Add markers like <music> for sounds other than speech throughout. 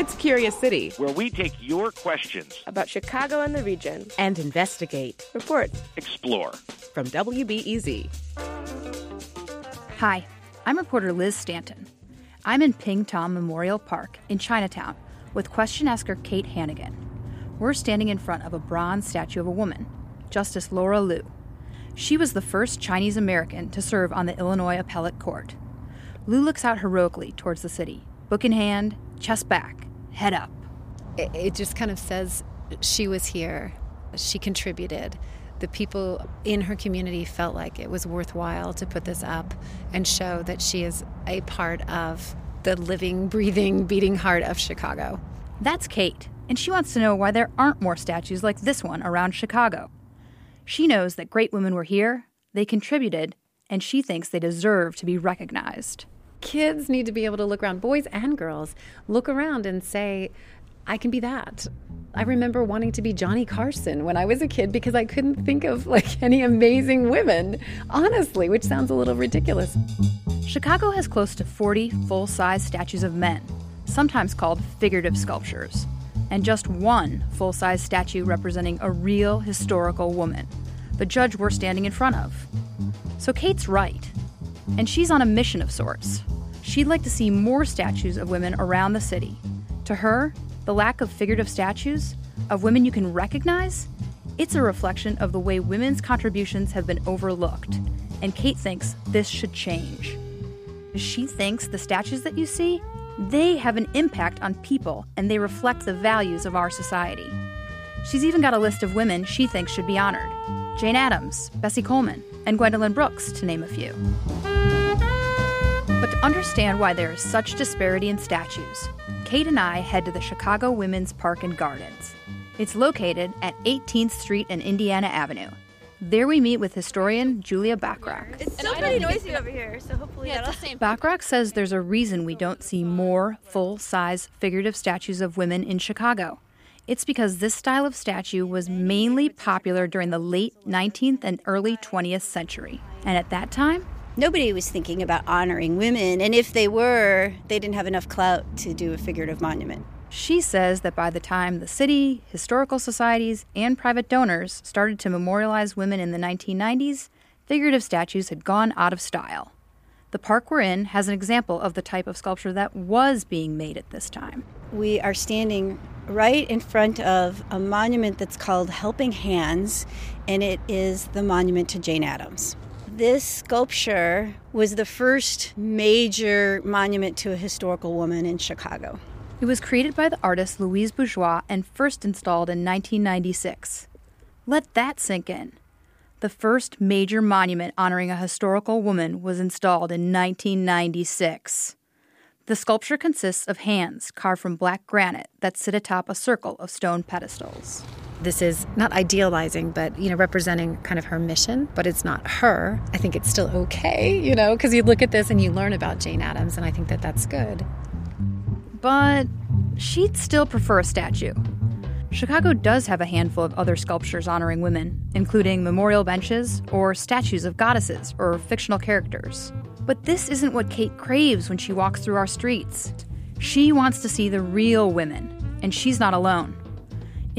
It's Curious City, where we take your questions about Chicago and the region and investigate, report, explore. From WBEZ. Hi, I'm reporter Liz Stanton. I'm in Ping Tom Memorial Park in Chinatown with question asker Kate Hannigan. We're standing in front of a bronze statue of a woman, Justice Laura Liu. She was the first Chinese American to serve on the Illinois Appellate Court. Liu looks out heroically towards the city, book in hand, chest back, head up. It, it just kind of says she was here, she contributed. The people in her community felt like it was worthwhile to put this up and show that she is a part of the living, <laughs> breathing, beating heart of Chicago. That's Kate, and she wants to know why there aren't more statues like this one around Chicago. She knows that great women were here, they contributed, and she thinks they deserve to be recognized kids need to be able to look around, boys and girls, look around and say, I can be that. I remember wanting to be Johnny Carson when I was a kid because I couldn't think of like <laughs> any amazing women, honestly, which sounds a little ridiculous. Chicago has close to 40 full size statues of men, sometimes called figurative sculptures, and just one full size statue representing a real historical woman, the judge we're standing in front of. So Kate's right, and she's on a mission of sorts. She'd like to see more statues of women around the city. To her, the lack of figurative statues, of women you can recognize, it's a reflection of the way women's contributions have been overlooked. And Kate thinks this should change. She thinks the statues that you see, they have an impact on people and they reflect the values of our society. She's even got a list of women she thinks should be honored Jane Addams, Bessie Coleman, and Gwendolyn Brooks, to name a few. But to understand why there is such disparity in statues, Kate and I head to the Chicago Women's Park and Gardens. It's located at 18th Street and Indiana Avenue. There we meet with historian Julia Bachrach. It's still pretty noisy over here, so hopefully yeah, it's the same. Bachrach says there's a reason we don't see more full-size figurative statues of women in Chicago. It's because this style of statue was mainly popular during the late 19th and early 20th century. And at that time, nobody was thinking about honoring women, and if they were, they didn't have enough clout to do a figurative monument. She says that by the time the city, historical societies, and private donors started to memorialize women in the 1990s, figurative statues had gone out of style. The park we're in has an example of the type of sculpture that was being made at this time. We are standing right in front of a monument that's called Helping Hands, and it is the monument to Jane Addams. This sculpture was the first major monument to a historical woman in Chicago. It was created by the artist Louise Bourgeois and first installed in 1996. Let that sink in. The first major monument honoring a historical woman was installed in 1996. The sculpture consists of hands carved from black granite that sit atop a circle of stone pedestals this is not idealizing, but you know, representing kind of her mission, but it's not her. I think it's still okay, you know, because you look at this and you learn about Jane Addams, and I think that that's good. But she'd still prefer a statue. Chicago does have a handful of other sculptures honoring women, including memorial benches or statues of goddesses or fictional characters. But this isn't what Kate craves when she walks through our streets. She wants to see the real women, and she's not alone.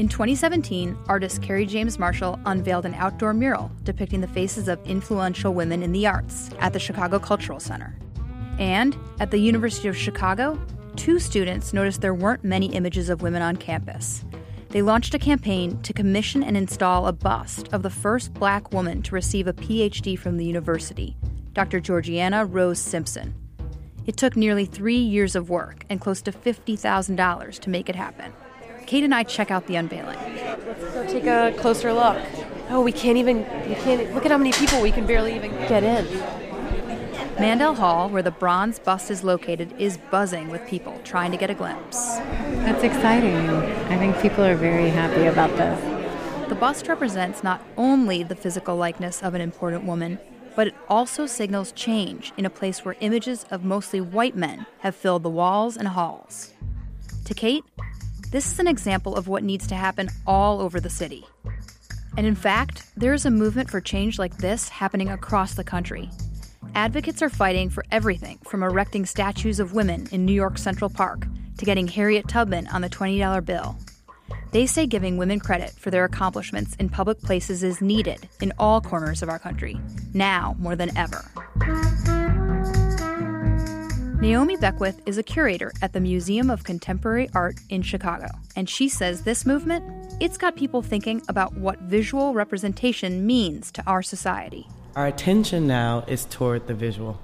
In 2017, artist Kerry James Marshall unveiled an outdoor mural depicting the faces of influential women in the arts at the Chicago Cultural Center. And at the University of Chicago, two students noticed there weren't many images of women on campus. They launched a campaign to commission and install a bust of the first black woman to receive a PhD from the university, Dr. Georgiana Rose Simpson. It took nearly three years of work and close to $50,000 to make it happen. Kate and I check out the unveiling. Let's go take a closer look. Oh, we can't even, we can't, look at how many people we can barely even get in. Mandel Hall, where the bronze bust is located, is buzzing with people trying to get a glimpse. That's exciting. I think people are very happy about this. The bust represents not only the physical likeness of an important woman, but it also signals change in a place where images of mostly white men have filled the walls and halls. To Kate, this is an example of what needs to happen all over the city. And in fact, there is a movement for change like this happening across the country. Advocates are fighting for everything from erecting statues of women in New York Central Park to getting Harriet Tubman on the $20 bill. They say giving women credit for their accomplishments in public places is needed in all corners of our country, now more than ever. Naomi Beckwith is a curator at the Museum of Contemporary Art in Chicago, and she says this movement, it's got people thinking about what visual representation means to our society. Our attention now is toward the visual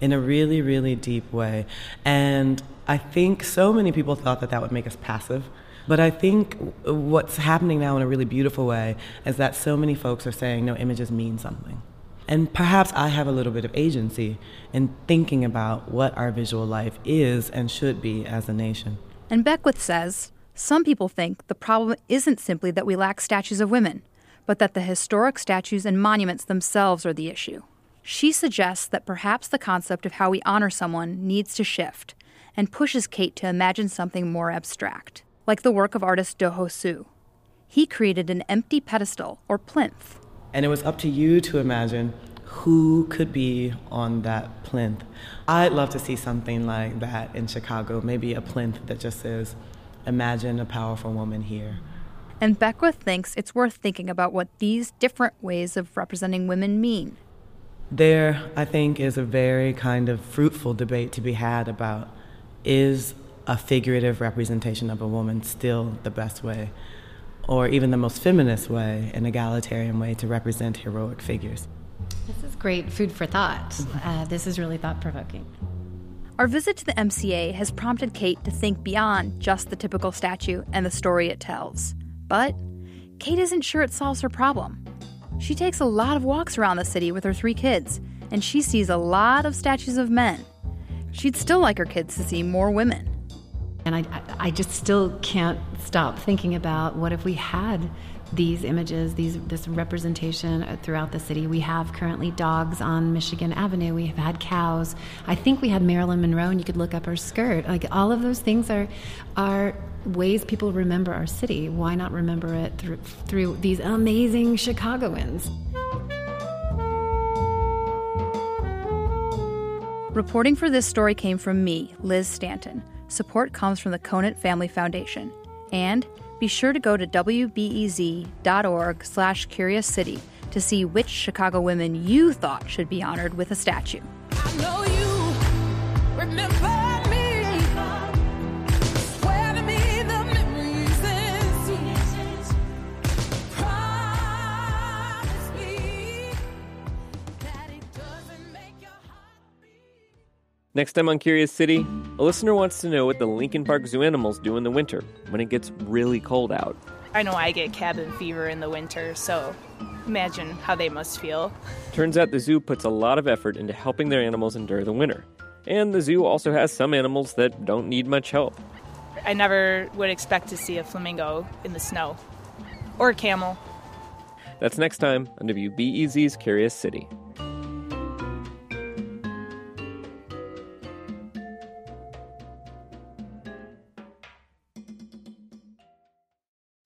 in a really, really deep way. And I think so many people thought that that would make us passive. But I think what's happening now in a really beautiful way is that so many folks are saying, no, images mean something. And perhaps I have a little bit of agency in thinking about what our visual life is and should be as a nation. And Beckwith says some people think the problem isn't simply that we lack statues of women but that the historic statues and monuments themselves are the issue. She suggests that perhaps the concept of how we honor someone needs to shift and pushes Kate to imagine something more abstract, like the work of artist Do Ho Suh. He created an empty pedestal or plinth. And it was up to you to imagine who could be on that plinth. I'd love to see something like that in Chicago, maybe a plinth that just says, Imagine a powerful woman here and Beckwith thinks it's worth thinking about what these different ways of representing women mean. There, I think, is a very kind of fruitful debate to be had about is a figurative representation of a woman still the best way, or even the most feminist way, an egalitarian way to represent heroic figures? This is great food for thought. Uh, this is really thought provoking. Our visit to the MCA has prompted Kate to think beyond just the typical statue and the story it tells. But Kate isn't sure it solves her problem. She takes a lot of walks around the city with her three kids, and she sees a lot of statues of men. She'd still like her kids to see more women. And I, I just still can't stop thinking about what if we had these images, these this representation uh, throughout the city. We have currently dogs on Michigan Avenue. We have had cows. I think we had Marilyn Monroe, and you could look up her skirt. Like all of those things are are ways people remember our city. Why not remember it through through these amazing Chicagoans? Reporting for this story came from me, Liz Stanton. Support comes from the Conant Family Foundation. And be sure to go to wbez.org slash curious city to see which Chicago women you thought should be honored with a statue. Next time on Curious City, a listener wants to know what the Lincoln Park Zoo animals do in the winter when it gets really cold out. I know I get cabin fever in the winter, so imagine how they must feel. Turns out the zoo puts a lot of effort into helping their animals endure the winter. And the zoo also has some animals that don't need much help. I never would expect to see a flamingo in the snow or a camel. That's next time on WBEZ's Curious City.